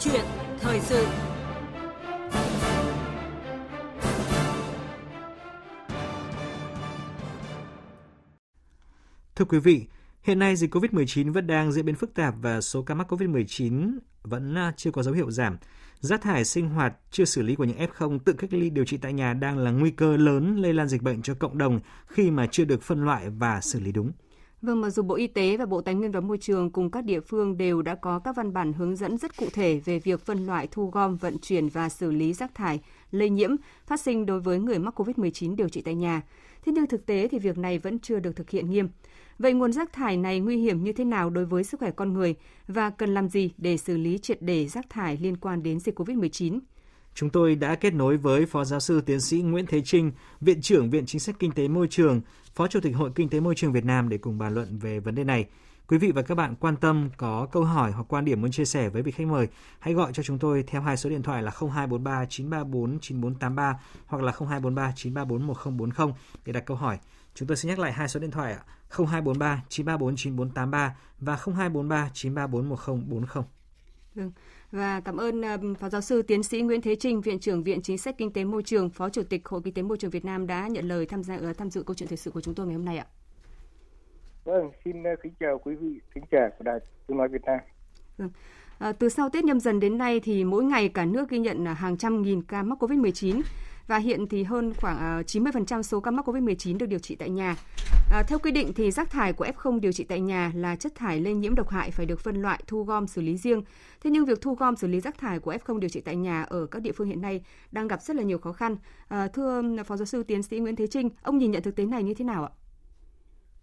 chuyện thời sự. Thưa quý vị, hiện nay dịch COVID-19 vẫn đang diễn biến phức tạp và số ca mắc COVID-19 vẫn à, chưa có dấu hiệu giảm. Rác thải sinh hoạt chưa xử lý của những F0 tự cách ly điều trị tại nhà đang là nguy cơ lớn lây lan dịch bệnh cho cộng đồng khi mà chưa được phân loại và xử lý đúng. Vâng, mặc dù Bộ Y tế và Bộ Tài nguyên và Môi trường cùng các địa phương đều đã có các văn bản hướng dẫn rất cụ thể về việc phân loại, thu gom, vận chuyển và xử lý rác thải lây nhiễm phát sinh đối với người mắc COVID-19 điều trị tại nhà. Thế nhưng thực tế thì việc này vẫn chưa được thực hiện nghiêm. Vậy nguồn rác thải này nguy hiểm như thế nào đối với sức khỏe con người và cần làm gì để xử lý triệt để rác thải liên quan đến dịch COVID-19? Chúng tôi đã kết nối với Phó Giáo sư Tiến sĩ Nguyễn Thế Trinh, Viện trưởng Viện Chính sách Kinh tế Môi trường, Phó Chủ tịch Hội Kinh tế Môi trường Việt Nam để cùng bàn luận về vấn đề này. Quý vị và các bạn quan tâm có câu hỏi hoặc quan điểm muốn chia sẻ với vị khách mời, hãy gọi cho chúng tôi theo hai số điện thoại là 0243 934 9483 hoặc là 0243 934 1040 để đặt câu hỏi. Chúng tôi sẽ nhắc lại hai số điện thoại ạ. 0243 934 9483 và 0243 934 1040. Vâng. Và cảm ơn uh, Phó Giáo sư Tiến sĩ Nguyễn Thế Trinh, Viện trưởng Viện Chính sách Kinh tế Môi trường, Phó Chủ tịch Hội Kinh tế Môi trường Việt Nam đã nhận lời tham gia uh, tham dự câu chuyện thời sự của chúng tôi ngày hôm nay ạ. Vâng, xin uh, kính chào quý vị thính giả của Đài Tiếng nói Việt Nam. Vâng. À, từ sau Tết nhâm dần đến nay thì mỗi ngày cả nước ghi nhận hàng trăm nghìn ca mắc COVID-19 và hiện thì hơn khoảng ờ, 90% số ca mắc COVID-19 được điều trị tại nhà. À, theo quy định thì rác thải của F0 điều trị tại nhà là chất thải lây nhiễm độc hại phải được phân loại, thu gom, xử lý riêng. Thế nhưng việc thu gom xử lý rác thải của F0 điều trị tại nhà ở các địa phương hiện nay đang gặp rất là nhiều khó khăn. À, thưa Phó Giáo sư Tiến sĩ Nguyễn Thế Trinh, ông nhìn nhận thực tế này như thế nào ạ?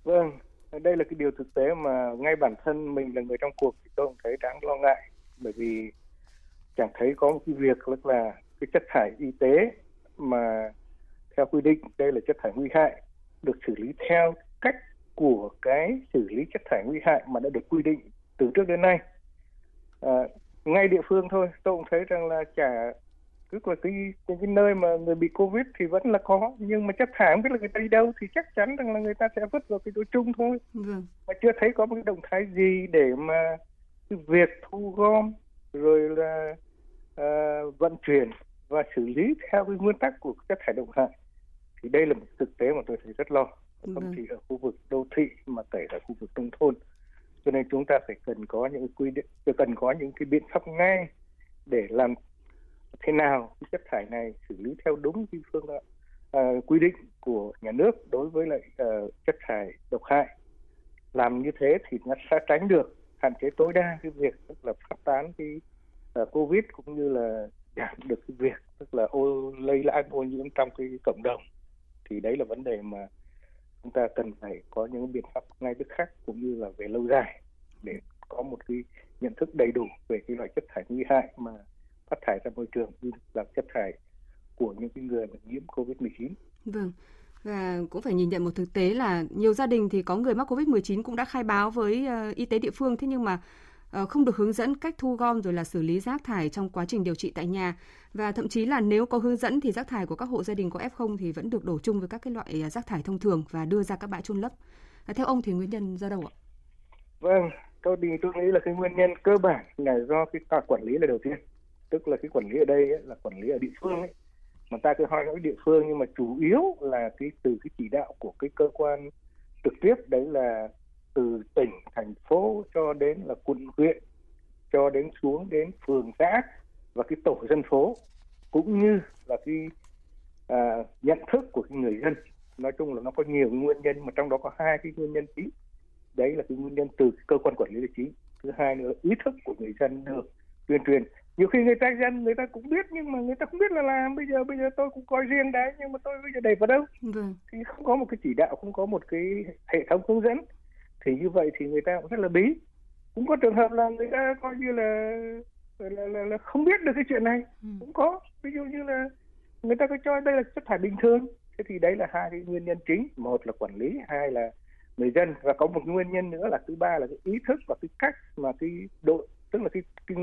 Vâng, đây là cái điều thực tế mà ngay bản thân mình là người trong cuộc thì tôi cũng thấy đáng lo ngại bởi vì chẳng thấy có một cái việc là cái chất thải y tế mà theo quy định đây là chất thải nguy hại được xử lý theo cách của cái xử lý chất thải nguy hại mà đã được quy định từ trước đến nay. À, ngay địa phương thôi, tôi cũng thấy rằng là chả tức là cái những cái nơi mà người bị covid thì vẫn là có nhưng mà chất thải không biết là người ta đi đâu thì chắc chắn rằng là người ta sẽ vứt vào cái chỗ chung thôi ừ. mà chưa thấy có một cái động thái gì để mà cái việc thu gom rồi là uh, vận chuyển và xử lý theo cái nguyên tắc của chất thải độc hại. Thì đây là một thực tế mà tôi thấy rất lo. Không vâng. chỉ ở khu vực đô thị mà kể cả khu vực nông thôn. Cho nên chúng ta phải cần có những quy định cần có những cái biện pháp ngay để làm thế nào cái chất thải này xử lý theo đúng cái phương uh, quy định của nhà nước đối với lại uh, chất thải độc hại. Làm như thế thì nó sẽ tránh được hạn chế tối đa cái việc tức là phát tán cái uh, covid cũng như là giảm được cái việc, tức là ô, lây lan ô nhiễm trong cái cộng đồng thì đấy là vấn đề mà chúng ta cần phải có những biện pháp ngay tức khắc cũng như là về lâu dài để có một cái nhận thức đầy đủ về cái loại chất thải nguy hại mà phát thải ra môi trường như là chất thải của những cái người mà nhiễm COVID-19. Vâng. Và cũng phải nhìn nhận một thực tế là nhiều gia đình thì có người mắc COVID-19 cũng đã khai báo với ờ, y tế địa phương thế nhưng mà Ờ, không được hướng dẫn cách thu gom rồi là xử lý rác thải trong quá trình điều trị tại nhà và thậm chí là nếu có hướng dẫn thì rác thải của các hộ gia đình có F0 thì vẫn được đổ chung với các cái loại à, rác thải thông thường và đưa ra các bãi chôn lấp. À, theo ông thì nguyên nhân do đâu ạ? Vâng, tôi thì tôi nghĩ là cái nguyên nhân cơ bản là do cái quản lý là đầu tiên. Tức là cái quản lý ở đây ấy, là quản lý ở địa phương ấy. Mà ta cứ hỏi nói địa phương nhưng mà chủ yếu là cái từ cái chỉ đạo của cái cơ quan trực tiếp đấy là từ tỉnh thành phố cho đến là quận huyện cho đến xuống đến phường xã và cái tổ dân phố cũng như là cái à, nhận thức của cái người dân. Nói chung là nó có nhiều nguyên nhân mà trong đó có hai cái nguyên nhân chính. Đấy là cái nguyên nhân từ cơ quan quản lý là chính. Thứ hai nữa là ý thức của người dân được tuyên truyền. Nhiều khi người ta dân người ta cũng biết nhưng mà người ta không biết là làm. Bây giờ bây giờ tôi cũng coi riêng đấy nhưng mà tôi bây giờ đẩy vào đâu vâng. thì không có một cái chỉ đạo không có một cái hệ thống hướng dẫn thì như vậy thì người ta cũng rất là bí. Cũng có trường hợp là người ta coi như là là, là, là không biết được cái chuyện này. Ừ. cũng có. Ví dụ như là người ta có cho đây là chất thải bình thường. Thế thì đấy là hai cái nguyên nhân chính. Một là quản lý hai là người dân. Và có một nguyên nhân nữa là thứ ba là cái ý thức và cái cách mà cái độ tức là cái, cái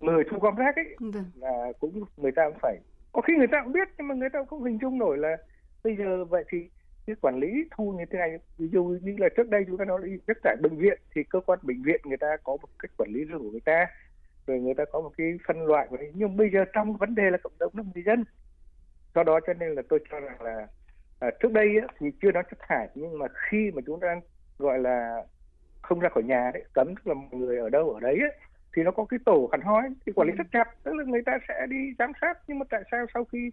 người thu gom rác ấy ừ. là cũng người ta cũng phải có khi người ta cũng biết nhưng mà người ta cũng không hình dung nổi là bây giờ vậy thì cái quản lý thu như thế này ví dụ như là trước đây chúng ta nói là rất tại bệnh viện thì cơ quan bệnh viện người ta có một cách quản lý riêng của người ta rồi người ta có một cái phân loại nhưng bây giờ trong vấn đề là cộng đồng là người dân. Do đó cho nên là tôi cho rằng là à, trước đây á, thì chưa nói chất thải nhưng mà khi mà chúng ta gọi là không ra khỏi nhà đấy cấm tức là mọi người ở đâu ở đấy ấy, thì nó có cái tổ hẳn hoi thì quản lý ừ. rất chặt. Tức là người ta sẽ đi giám sát nhưng mà tại sao sau khi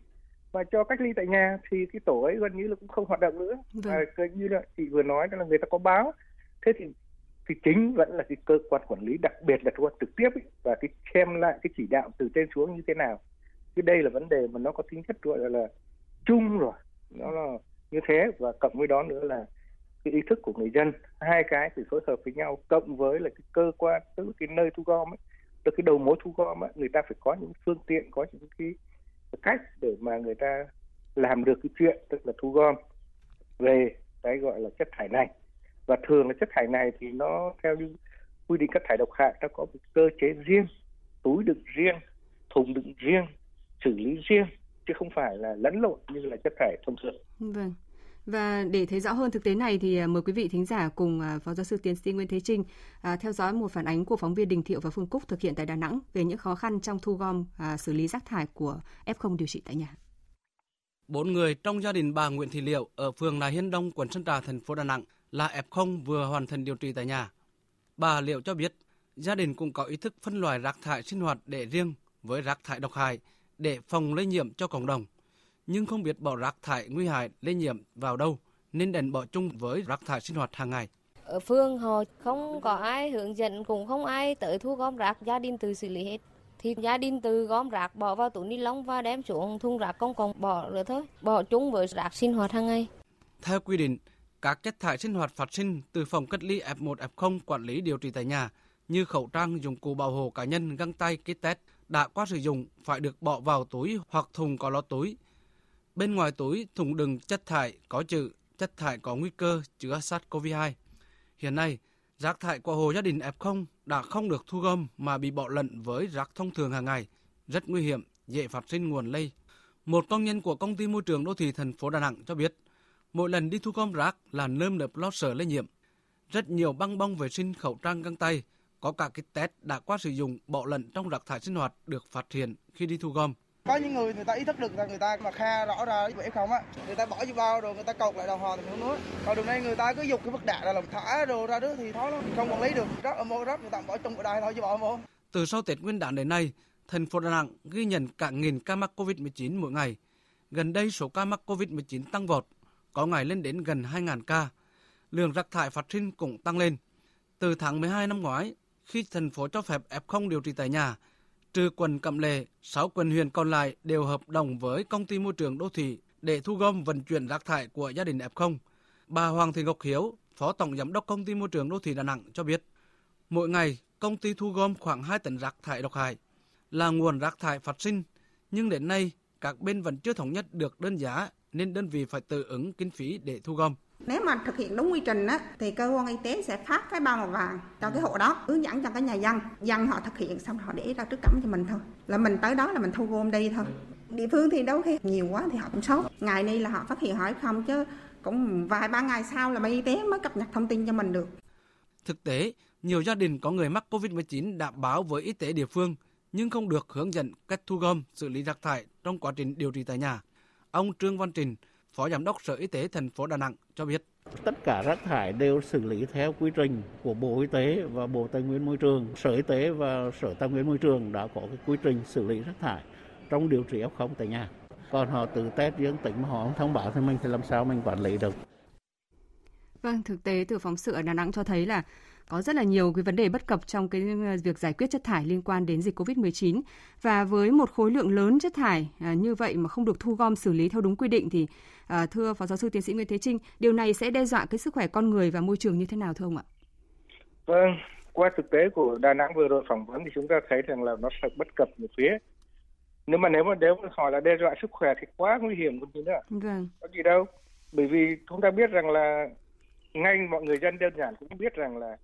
mà cho cách ly tại nhà thì cái tổ ấy gần như là cũng không hoạt động nữa. Vâng. à, như là chị vừa nói là người ta có báo. Thế thì thì chính vẫn là cái cơ quan quản lý đặc biệt là cơ quan trực tiếp ấy, và cái xem lại cái chỉ đạo từ trên xuống như thế nào. Cái đây là vấn đề mà nó có tính chất gọi là, là chung rồi. Nó là như thế và cộng với đó nữa là cái ý thức của người dân. Hai cái phải phối hợp với nhau cộng với là cái cơ quan tức là cái nơi thu gom ấy. Từ cái đầu mối thu gom ấy, người ta phải có những phương tiện có những cái cách để mà người ta làm được cái chuyện, tức là thu gom về cái gọi là chất thải này và thường là chất thải này thì nó theo như quy định chất thải độc hại, nó có một cơ chế riêng, túi đựng riêng, thùng đựng riêng, xử lý riêng, chứ không phải là lẫn lộn như là chất thải thông thường. Vâng. Và để thấy rõ hơn thực tế này thì à, mời quý vị thính giả cùng à, Phó Giáo sư Tiến sĩ Nguyễn Thế Trinh à, theo dõi một phản ánh của phóng viên Đình Thiệu và Phương Cúc thực hiện tại Đà Nẵng về những khó khăn trong thu gom xử lý rác thải của F0 điều trị tại nhà. Bốn người trong gia đình bà Nguyễn Thị Liệu ở phường Nài Hiên Đông, quận Sơn Trà, thành phố Đà Nẵng là F0 vừa hoàn thành điều trị tại nhà. Bà Liệu cho biết gia đình cũng có ý thức phân loại rác thải sinh hoạt để riêng với rác thải độc hại để phòng lây nhiễm cho cộng đồng nhưng không biết bỏ rác thải nguy hại lây nhiễm vào đâu nên đành bỏ chung với rác thải sinh hoạt hàng ngày. Ở phương họ không có ai hướng dẫn cũng không ai tới thu gom rác gia đình tự xử lý hết. Thì gia đình tự gom rác bỏ vào túi ni lông và đem xuống thùng rác công cộng bỏ rồi thôi bỏ chung với rác sinh hoạt hàng ngày. Theo quy định các chất thải sinh hoạt phát sinh từ phòng cách ly F1 F0 quản lý điều trị tại nhà như khẩu trang dụng cụ bảo hộ cá nhân găng tay kit test đã qua sử dụng phải được bỏ vào túi hoặc thùng có lót túi Bên ngoài túi thùng đựng chất thải có chữ chất thải có nguy cơ chứa SARS-CoV-2. Hiện nay, rác thải của hồ gia đình F0 đã không được thu gom mà bị bỏ lẫn với rác thông thường hàng ngày, rất nguy hiểm, dễ phát sinh nguồn lây. Một công nhân của công ty môi trường đô thị thành phố Đà Nẵng cho biết, mỗi lần đi thu gom rác là nơm nớp lo sợ lây nhiễm. Rất nhiều băng bông vệ sinh khẩu trang găng tay, có cả kit test đã qua sử dụng bỏ lẫn trong rác thải sinh hoạt được phát hiện khi đi thu gom có những người người ta ý thức được là người ta mà kha rõ ra cái không á người ta bỏ vô bao rồi người ta cột lại đồng hồ thì không nuốt còn đường đây người ta cứ dục cái vật đạn ra làm thả đồ ra đó thì khó lắm không quản lý được rất ở mô rất người ta bỏ chung ở đây thôi chứ bỏ mô từ sau Tết Nguyên đán đến nay thành phố Đà Nẵng ghi nhận cả nghìn ca mắc Covid-19 mỗi ngày. Gần đây số ca mắc Covid-19 tăng vọt, có ngày lên đến gần 2.000 ca. Lượng rác thải phát sinh cũng tăng lên. Từ tháng 12 năm ngoái, khi thành phố cho phép F0 điều trị tại nhà, Trừ quận Cẩm Lệ, 6 quận huyện còn lại đều hợp đồng với công ty môi trường đô thị để thu gom vận chuyển rác thải của gia đình F0. Bà Hoàng Thị Ngọc Hiếu, Phó Tổng Giám đốc Công ty Môi trường Đô thị Đà Nẵng cho biết, mỗi ngày công ty thu gom khoảng 2 tấn rác thải độc hại là nguồn rác thải phát sinh, nhưng đến nay các bên vẫn chưa thống nhất được đơn giá nên đơn vị phải tự ứng kinh phí để thu gom. Nếu mà thực hiện đúng quy trình á, thì cơ quan y tế sẽ phát cái bao màu vàng cho cái hộ đó, hướng dẫn cho cái nhà dân. Dân họ thực hiện xong họ để ra trước cổng cho mình thôi. Là mình tới đó là mình thu gom đi thôi. Địa phương thì đâu khi nhiều quá thì họ cũng sốt. Ngày nay là họ phát hiện hỏi không chứ cũng vài ba ngày sau là bên y tế mới cập nhật thông tin cho mình được. Thực tế, nhiều gia đình có người mắc COVID-19 đã báo với y tế địa phương nhưng không được hướng dẫn cách thu gom, xử lý rác thải trong quá trình điều trị tại nhà. Ông Trương Văn Trình, Phó Giám đốc Sở Y tế thành phố Đà Nẵng cho biết. Tất cả rác thải đều xử lý theo quy trình của Bộ Y tế và Bộ Tài nguyên Môi trường. Sở Y tế và Sở Tài nguyên Môi trường đã có cái quy trình xử lý rác thải trong điều trị F0 tại nhà. Còn họ tự test dương tính mà họ không thông báo thì mình thì làm sao mình quản lý được. Vâng, thực tế từ phóng sự ở Đà Nẵng cho thấy là có rất là nhiều cái vấn đề bất cập trong cái ờ, việc giải quyết chất thải liên quan đến dịch Covid-19 và với một khối lượng lớn chất thải à, như vậy mà không được thu gom xử lý theo đúng quy định thì à, thưa Phó giáo sư tiến sĩ Nguyễn Thế Trinh, điều này sẽ đe dọa cái sức khỏe con người và môi trường như thế nào thưa ông ạ? Vâng, qua thực tế của Đà Nẵng vừa rồi phỏng vấn thì chúng ta thấy rằng là nó sẽ bất cập một phía. Nếu mà nếu mà nếu mà hỏi là đe dọa sức khỏe thì quá nguy hiểm còn gì nữa. Vâng. Có gì đâu. Bởi vì chúng ta biết rằng là ngay mọi người dân đơn giản cũng biết rằng là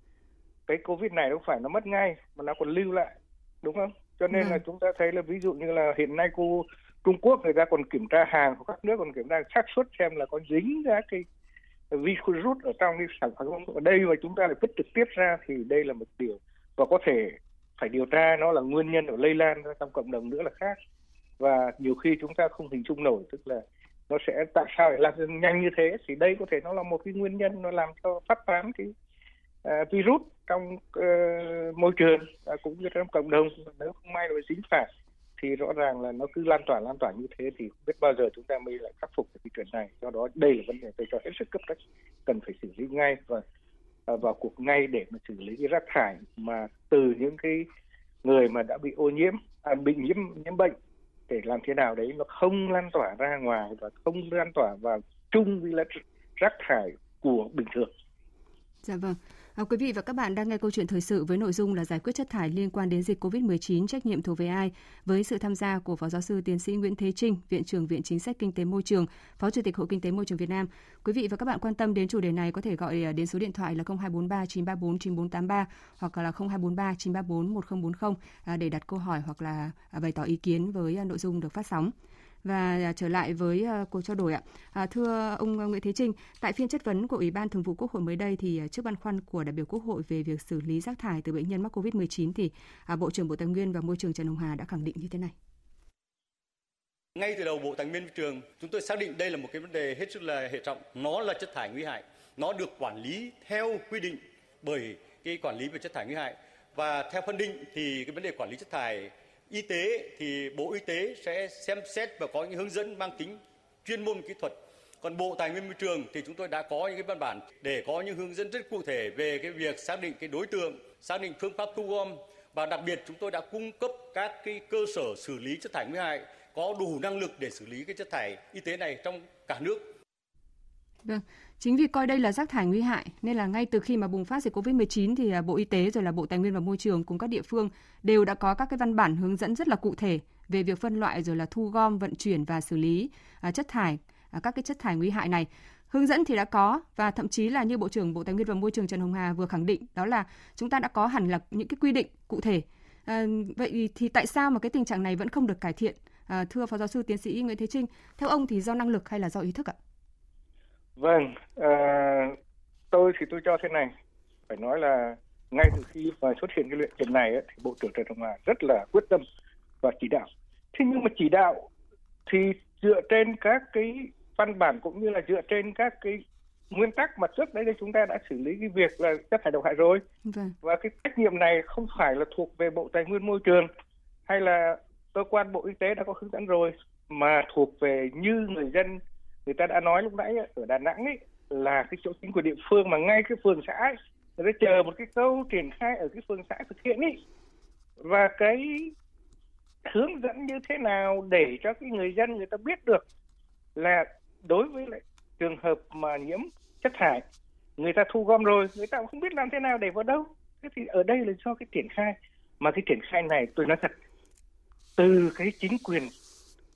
cái covid này không phải nó mất ngay mà nó còn lưu lại đúng không cho nên ừ. là chúng ta thấy là ví dụ như là hiện nay cô Trung Quốc người ta còn kiểm tra hàng của các nước còn kiểm tra xác suất xem là có dính ra cái virus ở trong cái sản phẩm ở đây mà chúng ta lại vứt trực tiếp ra thì đây là một điều và có thể phải điều tra. Nó là nguyên nhân ở lây lan ra trong cộng đồng nữa là khác. Và nhiều khi chúng ta không hình dung nổi tức là nó sẽ tại sao lại lan nhanh như thế? Thì đây có thể nó là một cái nguyên nhân nó làm cho phát tán cái uh, virus trong uh, môi trường uh, cũng như trong cộng đồng. Nếu không may là dính phải thì rõ ràng là nó cứ lan tỏa lan tỏa như thế thì không biết bao giờ chúng ta mới lại khắc phục được cái chuyện này do đó đây là vấn đề tôi cho hết sức cấp bách cần phải xử lý ngay và à, vào cuộc ngay để mà xử lý cái rác thải mà từ những cái người mà đã bị ô nhiễm à, bị nhiễm nhiễm bệnh để làm thế nào đấy nó không lan tỏa ra ngoài và không lan tỏa vào chung với rác thải của bình thường. Dạ vâng. À, quý vị và các bạn đang nghe câu chuyện thời sự với nội dung là giải quyết chất thải liên quan đến dịch COVID-19 trách nhiệm thuộc về ai với sự tham gia của Phó giáo sư tiến sĩ Nguyễn Thế Trinh, Viện trưởng Viện Chính sách Kinh tế Môi trường, Phó Chủ tịch Hội Kinh tế Môi trường Việt Nam. Quý vị và các bạn quan tâm đến chủ đề này có thể gọi à, đến số điện thoại là 0243 934 9483 hoặc là 0243 934 1040 để đặt câu hỏi hoặc là à, bày tỏ ý kiến với à, nội dung được phát sóng. Và à, trở lại với à, cuộc trao đổi ạ. À, thưa ông à, Nguyễn Thế Trinh, tại phiên chất vấn của Ủy ban Thường vụ Quốc hội mới đây thì trước băn khoăn của đại biểu Quốc hội về việc xử lý rác thải từ bệnh nhân mắc COVID-19 thì Bộ trưởng Bộ Tài nguyên và Môi trường Trần Hồng Hà đã khẳng định như thế này. Ngay từ đầu Bộ Tài nguyên Môi trường, chúng tôi xác định đây là một cái vấn đề hết sức là hệ trọng. Nó là chất thải nguy hại. Nó được quản lý theo quy định bởi cái quản lý về chất thải nguy hại. Và theo phân định thì cái vấn đề quản lý chất thải y tế thì Bộ Y tế sẽ xem xét và có những hướng dẫn mang tính chuyên môn kỹ thuật. Còn Bộ Tài nguyên Môi trường thì chúng tôi đã có những cái văn bản để có những hướng dẫn rất cụ thể về cái việc xác định cái đối tượng, xác định phương pháp thu gom và đặc biệt chúng tôi đã cung cấp các cái cơ sở xử lý chất thải nguy hại có đủ năng lực để xử lý cái chất thải y tế này trong cả nước. Vâng, Chính vì coi đây là rác thải nguy hại nên là ngay từ khi mà bùng phát dịch Covid-19 thì à, Bộ Y tế rồi là Bộ Tài nguyên và Môi trường cùng các địa phương đều đã có các cái văn bản hướng dẫn rất là cụ thể về việc phân loại rồi là thu gom, vận chuyển và xử lý à, chất thải à, các cái chất thải nguy hại này. Hướng dẫn thì đã có và thậm chí là như Bộ trưởng Bộ Tài nguyên và Môi trường Trần Hồng Hà vừa khẳng định đó là chúng ta đã có hẳn là những cái quy định cụ thể. À, vậy thì tại sao mà cái tình trạng này vẫn không được cải thiện? À, thưa Phó Giáo sư Tiến sĩ Nguyễn Thế Trinh, theo ông thì do năng lực hay là do ý thức ạ? Vâng, à, tôi thì tôi cho thế này, phải nói là ngay từ khi mà xuất hiện cái luyện chuyện này ấy, thì Bộ trưởng Trần Hồng Hà rất là quyết tâm và chỉ đạo. Thế nhưng mà chỉ đạo thì dựa trên các cái văn bản cũng như là dựa trên các cái nguyên tắc mà trước đấy chúng ta đã xử lý cái việc là chất thải độc hại rồi. Vâng. Và cái trách nhiệm này không phải là thuộc về Bộ Tài nguyên Môi trường hay là cơ quan Bộ Y tế đã có hướng dẫn rồi mà thuộc về như người dân người ta đã nói lúc nãy ở Đà Nẵng ấy là cái chỗ chính quyền địa phương mà ngay cái phường xã ấy, người ta chờ một cái câu triển khai ở cái phường xã thực hiện ấy. Và cái hướng dẫn như thế nào để cho cái người dân người ta biết được là đối với lại trường hợp mà nhiễm chất thải người ta thu gom rồi người ta cũng không biết làm thế nào để vào đâu. Thế thì ở đây là do cái triển khai. Mà cái triển khai này tôi nói thật từ cái chính quyền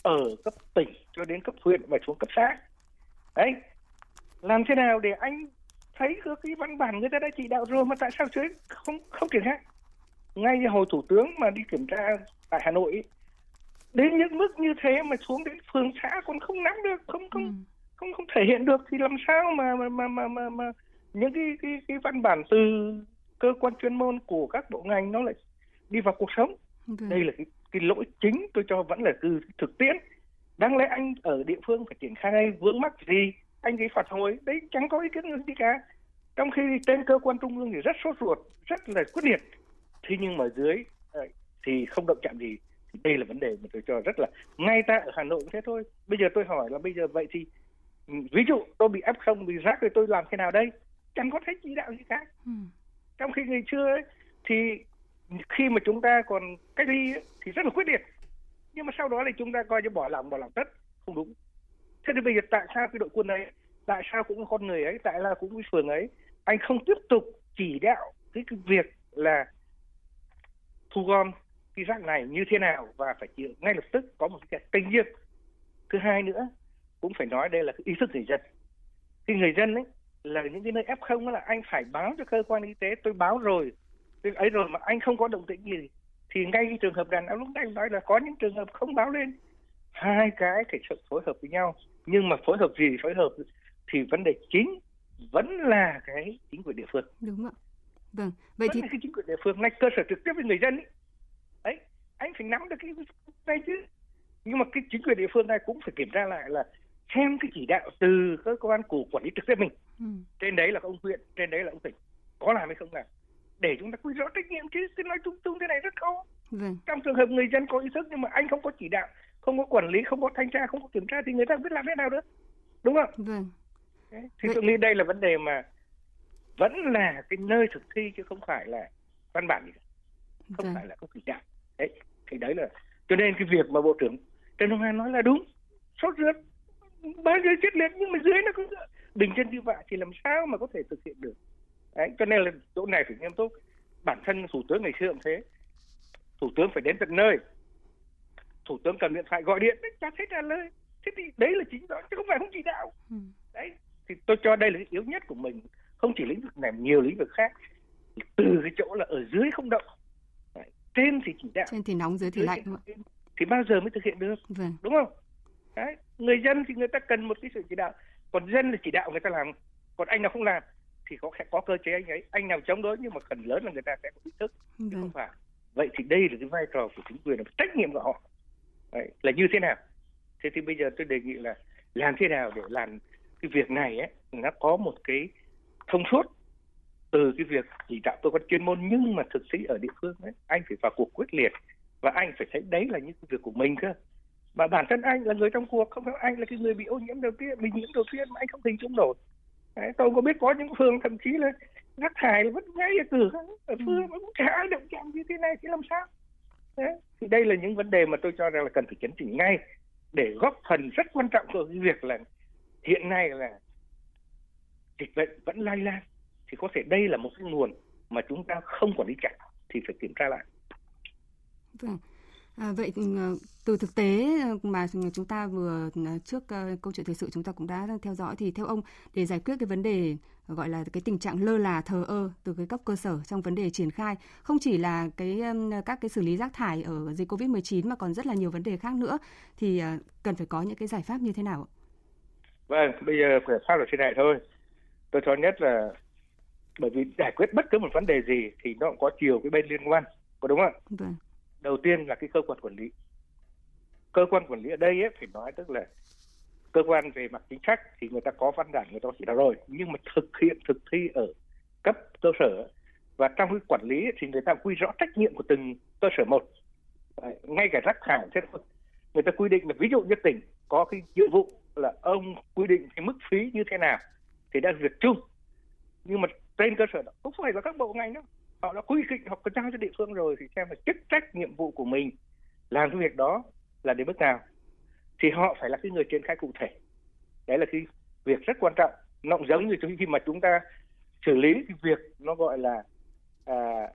ở cấp tỉnh cho đến cấp huyện và xuống cấp xã. Đấy. Làm thế nào để anh thấy cái văn bản người ta đã chỉ đạo rồi mà tại sao chứ? Không không triển khai ngay như hồi thủ tướng mà đi kiểm tra tại hà nội đến những mức như thế mà xuống đến phường xã còn không nắm được không không ừ. không không thể hiện được thì làm sao mà mà mà mà, mà, mà những cái, cái cái văn bản từ cơ quan chuyên môn của các bộ ngành nó lại đi vào cuộc sống? Okay. đây là cái cái lỗi chính tôi cho vẫn là từ thực tiễn. Đáng lẽ anh ở địa phương phải triển khai vướng mắc gì? Anh ấy phạt hồi đấy chẳng có ý kiến gì cả. Trong khi trên cơ quan trung ương thì rất sốt ruột rất là quyết liệt. Thế nhưng mà dưới ờ, thì không động chạm gì. Thì đây là vấn đề mà tôi cho rất là ngay ta ở hà nội cũng thế thôi. Bây giờ tôi hỏi là bây giờ vậy thì ừ, ví dụ tôi bị f không bị rác thì tôi làm thế nào đây? Chẳng có thấy chỉ đạo gì cả. Ừ. trong khi ngày xưa ấy, thì khi mà chúng ta còn cách ly ấy, thì rất là quyết liệt. Nhưng mà sau đó thì chúng ta coi như bỏ lỏng, bỏ lỏng tất không đúng. Thế thì bây giờ tại sao cái đội quân ấy tại sao cũng con người ấy tại sao cũng cái phường ấy anh không tiếp tục chỉ đạo cái, cái việc là thu gom cái rác này như thế nào và phải chịu ngay lập tức có một cái kênh riêng. Thứ hai nữa cũng phải nói đây là cái ý thức người dân. Thì người dân ấy là những cái nơi f không là anh phải báo cho cơ quan y tế tôi báo rồi tôi ấy rồi mà anh không có động tĩnh gì thì ngay cái trường hợp đàn ông lúc nãy nói là có những trường hợp không báo lên. Hai cái phải sự phối hợp với nhau. Nhưng mà phối hợp gì phối hợp thì vấn đề chính vẫn là cái chính quyền địa phương. Đúng ạ. Vâng, vậy thì cái chính quyền địa phương này cơ sở trực tiếp với người dân ấy. đấy anh phải nắm được cái này chứ. Nhưng mà cái chính quyền địa phương này cũng phải kiểm tra lại là xem cái chỉ đạo từ cơ quan của quản lý trực tiếp mình. Ừ. trên đấy là ông huyện trên đấy là ông tỉnh có làm hay không làm để chúng ta quy rõ trách nhiệm chứ cứ nói chung chung thế này rất khó vâng. trong trường hợp người dân có ý thức nhưng mà anh không có chỉ đạo không có quản lý không có thanh tra không có kiểm tra thì người ta biết làm thế nào nữa đúng không vâng. Đấy. thì Vậy... tôi nghĩ đây là vấn đề mà vẫn là cái nơi thực thi chứ không phải là văn bản gì cả. không vâng. phải là không chỉ đạo đấy thì đấy là cho nên cái việc mà bộ trưởng trần hồng hà nói là đúng sốt ruột bao nhiêu chết liệt nhưng mà dưới nó cứ bình chân như vậy thì làm sao mà có thể thực hiện được đấy cho nên là chỗ này phải nghiêm túc. Bản thân thủ tướng ngày xưa cũng thế. Thủ tướng phải đến tận nơi. Thủ tướng cần điện thoại gọi điện đấy chả thấy trả lời. Thế thì đấy là chính đó chứ không phải không chỉ đạo. Ừ. đấy thì tôi cho đây là cái yếu nhất của mình. Không chỉ lĩnh vực này nhiều lĩnh vực khác. Từ cái chỗ là ở dưới không động. Đấy. trên thì chỉ đạo. Trên thì nóng dưới thì lạnh thì bao giờ mới thực hiện được? Vâng. đúng không? Đấy người dân thì người ta cần một cái sự chỉ đạo. Còn dân là chỉ đạo người ta làm. Còn anh nào không làm thì có có cơ chế anh ấy. Anh nào chống đối nhưng mà phần lớn là người ta sẽ có ý thức vâng. không phải. Vậy thì đây là cái vai trò của chính quyền là trách nhiệm của họ. Đấy, là như thế nào? Thế thì bây giờ tôi đề nghị là làm thế nào để làm cái việc này ấy nó có một cái thông suốt từ cái việc chỉ đạo cơ quan chuyên môn nhưng mà thực sĩ ở địa phương ấy anh phải vào cuộc quyết liệt và anh phải thấy đấy là những cái việc của mình cơ. Mà bản thân anh là người trong cuộc không phải anh là cái người bị ô nhiễm đầu tiên mình nhiễm đầu tiên mà anh không hình dung nổi đấy, tôi có biết có những phường thậm chí là rác thải là vẫn ngay ở cửa ở phường mà cũng chả ai động chạm như thế này thì làm sao đấy. thì đây là những vấn đề mà tôi cho rằng là cần phải chấn chỉnh ngay để góp phần rất quan trọng của cái việc là hiện nay là dịch bệnh vẫn lây lan thì có thể đây là một cái nguồn mà chúng ta không quản lý chặt thì phải kiểm tra lại. Vâng. À, vậy ờ, từ thực tế ờ, mà chúng ta vừa ờ, trước câu chuyện thời sự chúng ta cũng đã theo dõi thì theo ông để giải quyết cái vấn đề gọi là cái tình trạng lơ là thờ ơ từ cái cấp cơ sở trong vấn đề triển khai không chỉ là cái các cái xử lý rác thải ở dịch Covid-19 mà còn rất là nhiều vấn đề khác nữa thì cần phải có những cái giải pháp như thế nào? Vâng, bây giờ giải pháp là thế này thôi. Tôi cho nhất là bởi vì giải quyết bất cứ một vấn đề gì thì nó cũng có chiều cái bên liên quan, có đúng không? Vâng đầu tiên là cái cơ quan quản lý. Cơ quan quản lý ở đây ấy, phải nói tức là cơ quan về mặt chính sách thì người ta có văn bản người ta chỉ đạo rồi. Nhưng mà thực hiện thực thi ở cấp cơ sở và trong cái quản lý thì người ta quy rõ trách nhiệm của từng cơ sở một. Ngay cả rác thải thế thôi. Người ta quy định là ví dụ như tỉnh có cái nhiệm vụ là ông quy định cái mức phí như thế nào thì đã việc chung. Nhưng mà trên cơ sở đó cũng phải là các bộ ngành đó họ đã quy định họ có giao cho địa phương rồi thì xem là chức trách nhiệm vụ của mình làm cái việc đó là đến mức nào. Thì họ phải là cái người triển khai cụ thể. Đấy là cái việc rất quan trọng. Nó cũng giống như khi mà chúng ta xử lý cái việc nó gọi là à,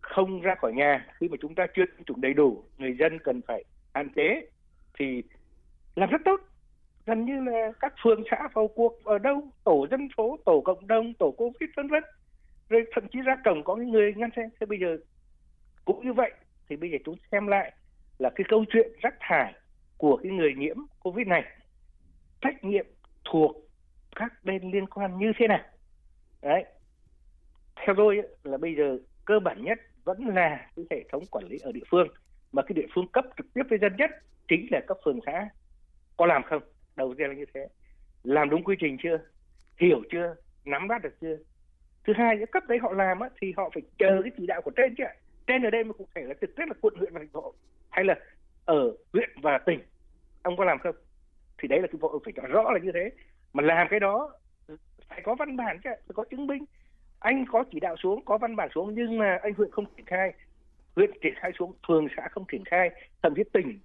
không ra khỏi nhà khi mà chúng ta chưa tiêm chủng đầy đủ người dân cần phải hạn chế thì làm rất tốt. Gần như là các phường xã vào cuộc ở đâu tổ dân phố tổ cộng đồng tổ covid vân vân rồi thậm chí ra cổng có những người ngăn xe. Thế bây giờ cũng như vậy, thì bây giờ chúng xem lại là cái câu chuyện rác thải của cái người nhiễm covid này, trách nhiệm thuộc các bên liên quan như thế nào? Đấy. Theo tôi là bây giờ cơ bản nhất vẫn là cái hệ thống quản lý ở địa phương, mà cái địa phương cấp trực tiếp với dân nhất chính là cấp phường xã có làm không? Đầu tiên là như thế. Làm đúng quy trình chưa? Hiểu chưa? Nắm bắt được chưa? Thứ hai những cấp đấy họ làm á, thì họ phải chờ cái chỉ đạo của trên chứ trên ở đây mà cụ thể là trực tiếp là quận huyện và thành phố hay là ở huyện và tỉnh ông có làm không? Thì đấy là cái bộ phải cho rõ là như thế. Mà làm cái đó phải có văn bản chứ phải có chứng minh. Anh có chỉ đạo xuống có văn bản xuống nhưng mà anh huyện không triển khai. Huyện triển khai xuống phường xã không triển khai thậm chí tỉnh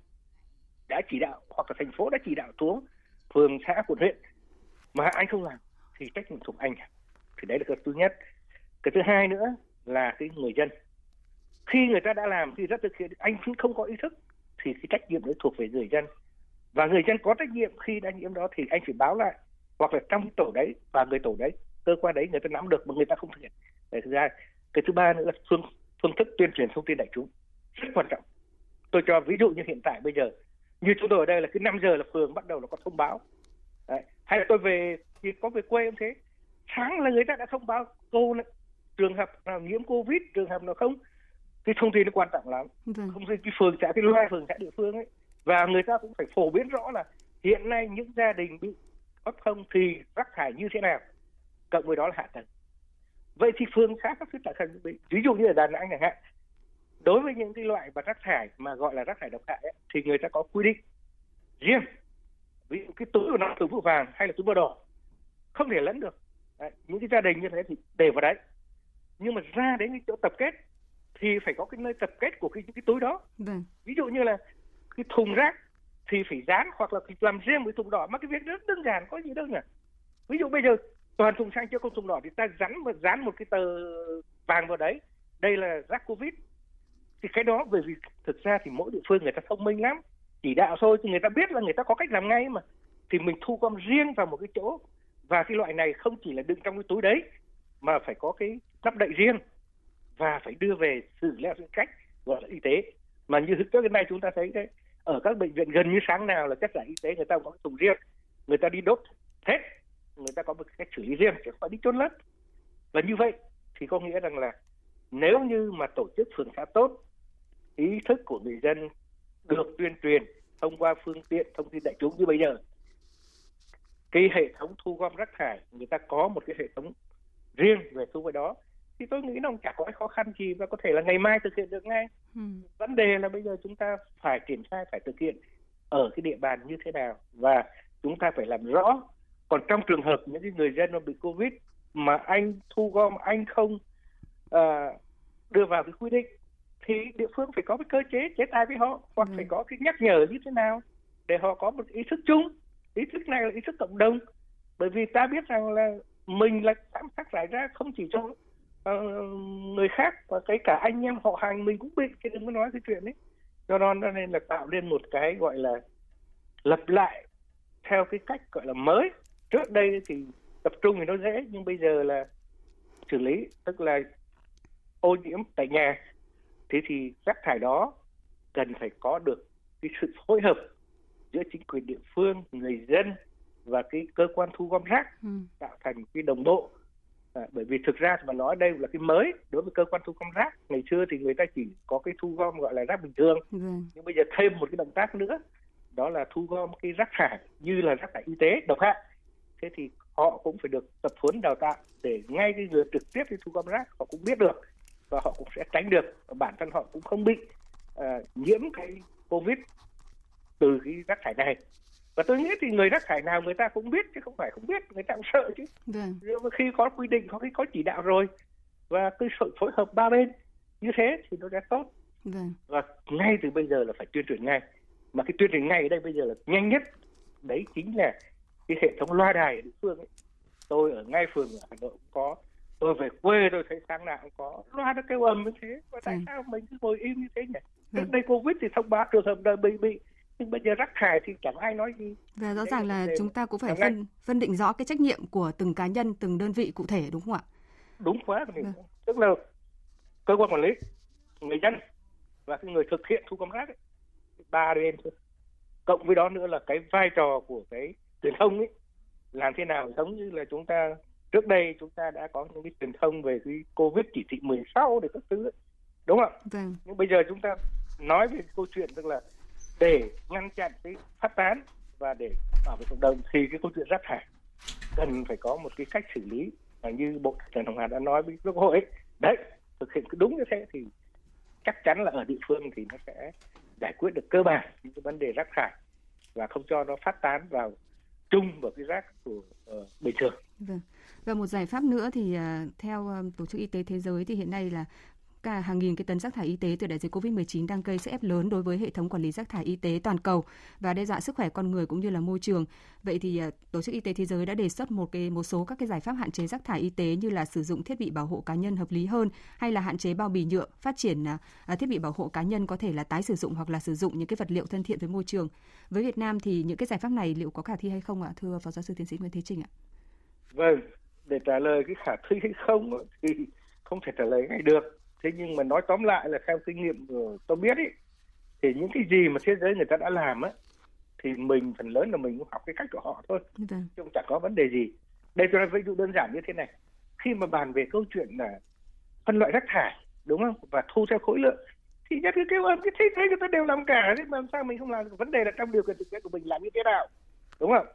đã chỉ đạo hoặc là thành phố đã chỉ đạo xuống phường xã quận huyện. Mà anh không làm thì trách nhiệm thuộc anh thì đấy là cái thứ nhất. Cái thứ hai nữa là cái người dân. Khi người ta đã làm, khi rất thực hiện, anh không có ý thức, thì cái trách nhiệm đấy thuộc về người dân. Và người dân có trách nhiệm khi đã nhiễm đó thì anh phải báo lại. Hoặc là trong tổ đấy, và người tổ đấy, cơ quan đấy người ta nắm được mà người ta không thực hiện. Đấy, thứ hai. Cái thứ ba nữa là phương phương thức tuyên truyền thông tin đại chúng. Rất quan trọng. Tôi cho ví dụ như hiện tại bây giờ. Như chúng tôi ở đây là cứ 5 giờ là phường bắt đầu là có thông báo. Đấy. hay là tôi về, thì có về quê cũng thế sáng là người ta đã thông báo cô trường hợp nào nhiễm covid trường hợp nào không cái thông tin nó quan trọng lắm. Vâng. không tin cái phường xã cái loa phường xã địa phương ấy. Và người ta cũng phải phổ biến rõ là hiện nay những gia đình bị f thì rác thải như thế nào cộng với đó là hạ tầng. Vậy thì phường xã các thứ hạ tầng ví dụ như ở đà nẵng chẳng hạn đối với những cái loại và rác thải mà gọi là rác thải độc hại ấy, thì người ta có quy định riêng. Ví dụ cái túi của nó túi màu vàng hay là túi màu đỏ không thể lẫn được đấy, những cái gia đình như thế thì để vào đấy. Nhưng mà ra đến cái chỗ tập kết thì phải có cái nơi tập kết của cái những cái túi đó. Vâng. ví dụ như là cái thùng rác thì phải dán hoặc là phải làm riêng với thùng đỏ. Mà cái việc rất đơn giản có gì đâu nhỉ? Ví dụ bây giờ toàn thùng xanh chưa có thùng đỏ thì ta dán một dán một cái tờ vàng vào đấy. Đây là rác covid. Thì cái đó bởi vì thực ra thì mỗi địa phương người ta thông minh lắm. Chỉ đạo thôi thì người ta biết là người ta có cách làm ngay mà. Thì mình thu gom riêng vào một cái chỗ và cái loại này không chỉ là đựng trong cái túi đấy, mà phải có cái nắp đậy riêng và phải đưa về xử lý theo cách gọi là y tế. Mà như thực tế cái này chúng ta thấy đấy ở các bệnh viện gần như sáng nào là chất thải y tế người ta có cái thùng riêng, người ta đi đốt hết, người ta có một cách xử lý riêng chứ không phải đi chôn lấp. Và như vậy thì có nghĩa rằng là nếu như mà tổ chức phường xã tốt, ý thức của người dân được tuyên truyền thông qua phương tiện thông tin đại chúng như bây giờ cái hệ thống thu gom rác thải người ta có một cái hệ thống riêng về thu với đó thì tôi nghĩ nó chả có cái khó khăn gì và có thể là ngày mai thực hiện được ngay Ừ. vấn đề là bây giờ chúng ta phải triển khai phải thực hiện ở cái địa bàn như thế nào và chúng ta phải làm rõ còn trong trường hợp những cái người dân mà bị covid mà anh thu gom anh không à, đưa vào cái quy định thì địa phương phải có cái cơ chế chế tài với họ hoặc Ừ. phải có cái nhắc nhở như thế nào để họ có một ý thức chung ý thức này là ý thức cộng đồng. Bởi vì ta biết rằng là mình là giám sát rải ra không chỉ cho uh, người khác và cái cả anh em họ hàng mình cũng bị chứ đừng có nói cái chuyện ấy. Do đó nên là tạo nên một cái gọi là lập lại theo cái cách gọi là mới. Trước đây thì tập trung thì nó dễ nhưng bây giờ là xử lý tức là ô nhiễm tại nhà. Thế thì rác thải đó cần phải có được cái sự phối hợp giữa chính quyền địa phương người dân và cái cơ quan thu gom rác Ừ. tạo thành cái đồng bộ. À, bởi vì thực ra mà nói đây là cái mới đối với cơ quan thu gom rác. Ngày xưa thì người ta chỉ có cái thu gom gọi là rác bình thường. Vâng. nhưng bây giờ thêm một cái động tác nữa đó là thu gom cái rác thải như là rác thải y tế độc hại. Thế thì họ cũng phải được tập huấn đào tạo để ngay cái người trực tiếp đi thu gom rác họ cũng biết được và họ cũng sẽ tránh được. Bản thân họ cũng không bị à, nhiễm cái covid từ cái rác thải này. Và tôi nghĩ thì người rác thải nào người ta cũng biết chứ không phải không biết người ta cũng sợ chứ. Vâng. khi có quy định có khi có chỉ đạo rồi và cái sự phối hợp ba bên như thế thì nó sẽ tốt. Vâng. và ngay từ bây giờ là phải tuyên truyền ngay. Mà cái tuyên truyền ngay ở đây bây giờ là nhanh nhất. Đấy chính là cái hệ thống loa đài ở địa phương ấy. Tôi ở ngay phường ở hà nội cũng có. Tôi về quê tôi thấy sáng nào cũng có. Loa nó kêu ầm như thế. Và tại Vâng. sao mình cứ ngồi im như thế nhỉ? Vâng. trước đây covid thì thông báo trường hợp đời bị bị nhưng bây giờ rác thải thì chẳng ai nói gì Và rõ ràng là chúng ta cũng phải ngay- phân phân định rõ cái trách nhiệm của từng cá nhân, từng đơn vị cụ thể đúng không ạ? đúng quá thì Vâng. tức là cơ quan quản lý người dân và cái người thực hiện thu gom rác ấy, ba bên thôi cộng với đó nữa là cái vai trò của cái truyền thông ấy làm thế nào giống như là chúng ta trước đây chúng ta đã có những cái truyền thông về cái covid chỉ thị 16 để các thứ ấy. đúng không ạ Vâng. nhưng bây giờ chúng ta nói về câu chuyện tức là để ngăn chặn cái phát tán và để bảo vệ cộng đồng thì cái câu chuyện rác thải cần phải có một cái cách xử lý và như bộ trưởng hồng hà đã nói với quốc hội ấy, đấy thực hiện cứ đúng như thế thì chắc chắn là ở địa phương thì nó sẽ giải quyết được cơ bản những cái vấn đề rác thải và không cho nó phát tán vào chung vào cái rác của uh, bình thường Vâng. Và một giải pháp nữa thì uh, theo à, Tổ chức Y tế Thế giới thì hiện nay là cả hàng nghìn cái tấn rác thải y tế từ đại dịch Covid-19 đang gây sức ép lớn đối với hệ thống quản lý rác thải y tế toàn cầu và đe dọa sức khỏe con người cũng như là môi trường. Vậy thì à, Tổ chức Y tế Thế giới đã đề xuất một cái một số các cái giải pháp hạn chế rác thải y tế như là sử dụng thiết bị bảo hộ cá nhân hợp lý hơn hay là hạn chế bao bì nhựa, phát triển à, à, thiết bị bảo hộ cá nhân có thể là tái sử dụng hoặc là sử dụng những cái vật liệu thân thiện với môi trường. Với Việt Nam thì những cái giải pháp này liệu có khả thi hay không ạ, thưa Phó Giáo sư Tiến sĩ Nguyễn Thế Trinh ạ? vâng để trả lời cái khả thi hay không thì không thể trả lời ngay được thế nhưng mà nói tóm lại là theo kinh nghiệm của tôi biết ấy thì những cái gì mà thế giới người ta đã làm á thì mình phần lớn là mình cũng học cái cách của họ thôi Vâng. chứ không chẳng có vấn đề gì. Đây tôi nói ví dụ đơn giản như thế này khi mà bàn về câu chuyện là phân loại rác thải đúng không? Và thu theo khối lượng thì nhất cứ kêu ơn cái thế thế người ta đều làm cả thế mà làm sao mình không làm vấn đề là trong điều kiện thực tế của mình làm như thế nào đúng không?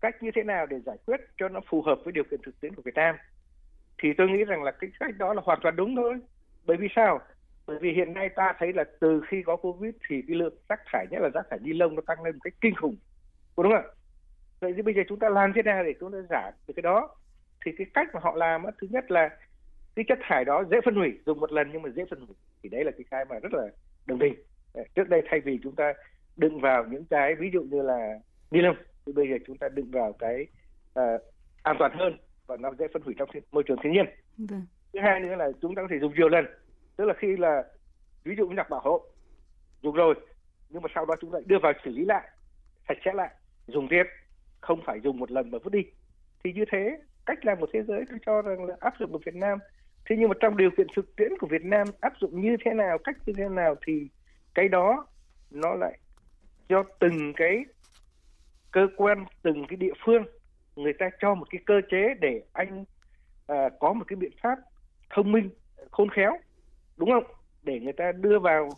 Cách như thế nào để giải quyết cho nó phù hợp với điều kiện thực tiễn của Việt Nam? Thì tôi nghĩ rằng là cái cách đó là hoàn toàn đúng thôi bởi vì sao? Bởi vì hiện nay ta thấy là từ khi có covid thì cái lượng rác thải nhất là rác thải ni lông nó tăng lên một cách kinh khủng. Đúng không ạ? Vậy thì bây giờ chúng ta làm thế nào để chúng ta giảm được cái đó? Thì cái cách mà họ làm thứ nhất là cái chất thải đó dễ phân hủy dùng một lần nhưng mà dễ phân hủy. Thì đấy là cái cái mà rất là đồng tình. Trước đây thay vì chúng ta đựng vào những cái ví dụ như là ni lông thì bây giờ chúng ta đựng vào cái uh, an toàn hơn và nó dễ phân hủy trong môi trường thiên nhiên. Vâng thứ hai nữa là chúng ta có thể dùng nhiều lần. Tức là khi là ví dụ như giặc bảo hộ dùng rồi nhưng mà sau đó chúng ta đưa vào xử lý lại sạch sẽ lại dùng tiếp không phải dùng một lần mà vứt đi. Thì như thế cách làm của thế giới tôi cho rằng là áp dụng ở Việt Nam. Thế nhưng mà trong điều kiện thực tiễn của Việt Nam áp dụng như thế nào cách như thế nào thì cái đó nó lại do từng cái cơ quan từng cái địa phương người ta cho một cái cơ chế để anh à, có một cái biện pháp thông minh khôn khéo đúng không để người ta đưa vào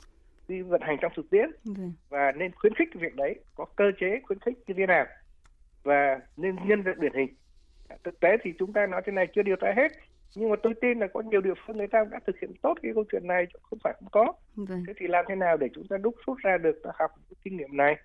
đi vận hành trong thực tiễn okay. và nên khuyến khích cái việc đấy có cơ chế khuyến khích như thế nào và nên nhân rộng điển hình thực tế thì chúng ta nói thế này chưa điều tra hết nhưng mà tôi tin là có nhiều địa phương người ta đã thực hiện tốt cái câu chuyện này không phải không có vâng. thế thì làm thế nào để chúng ta đúc rút ra được ta học cái kinh nghiệm này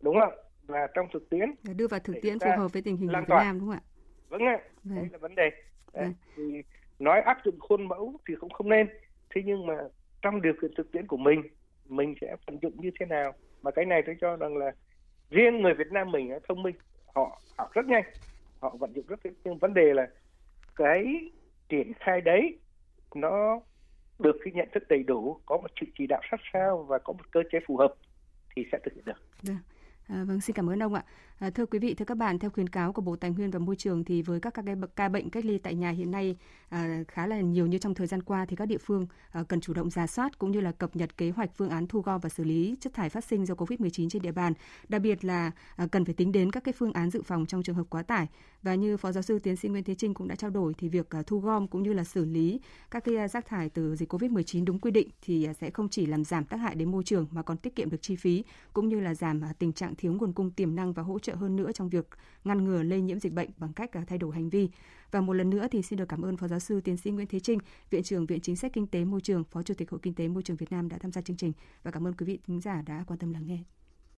đúng không và trong thực tiễn để đưa vào thực tiễn phù hợp với tình hình của Việt Nam đúng không ạ vâng ạ vâng. đấy là vấn đề đấy. Vâng. thì nói áp dụng khuôn mẫu thì cũng không nên thế nhưng mà trong điều kiện thực tiễn của mình mình sẽ vận dụng như thế nào mà cái này tôi cho rằng là riêng người Việt Nam mình thông minh họ học rất nhanh họ vận dụng rất nhưng vấn đề là cái triển khai đấy nó được cái nhận thức đầy đủ có một sự chỉ đạo sát sao và có một cơ chế phù hợp thì sẽ thực hiện được. Được. À, vâng, xin cảm ơn ông ạ. À, thưa quý vị, thưa các bạn, theo khuyến cáo của Bộ Tài nguyên và Môi trường thì với các, các ca bệnh cách ly tại nhà hiện nay à, khá là nhiều như trong thời gian qua thì các địa phương à, cần chủ động giả soát cũng như là cập nhật kế hoạch phương án thu gom và xử lý chất thải phát sinh do Covid-19 trên địa bàn. Đặc biệt là à, cần phải tính đến các cái phương án dự phòng trong trường hợp quá tải. Và như Phó Giáo sư Tiến sĩ Nguyễn Thế Trinh cũng đã trao đổi thì việc à, thu gom cũng như là xử lý các cái à, rác thải từ dịch Covid-19 đúng quy định thì à, sẽ không chỉ làm giảm tác hại đến môi trường mà còn tiết kiệm được chi phí cũng như là giảm à, tình trạng thiếu nguồn cung tiềm năng và hỗ trợ hơn nữa trong việc ngăn ngừa lây nhiễm dịch bệnh bằng cách à, thay đổi hành vi. Và một lần nữa thì xin được cảm ơn Phó Giáo sư Tiến sĩ Nguyễn Thế Trinh, Viện trưởng Viện Chính sách Kinh tế Môi trường, Phó Chủ tịch Hội Kinh tế Môi trường Việt Nam đã tham gia chương trình và cảm ơn quý vị thính giả đã quan tâm lắng nghe.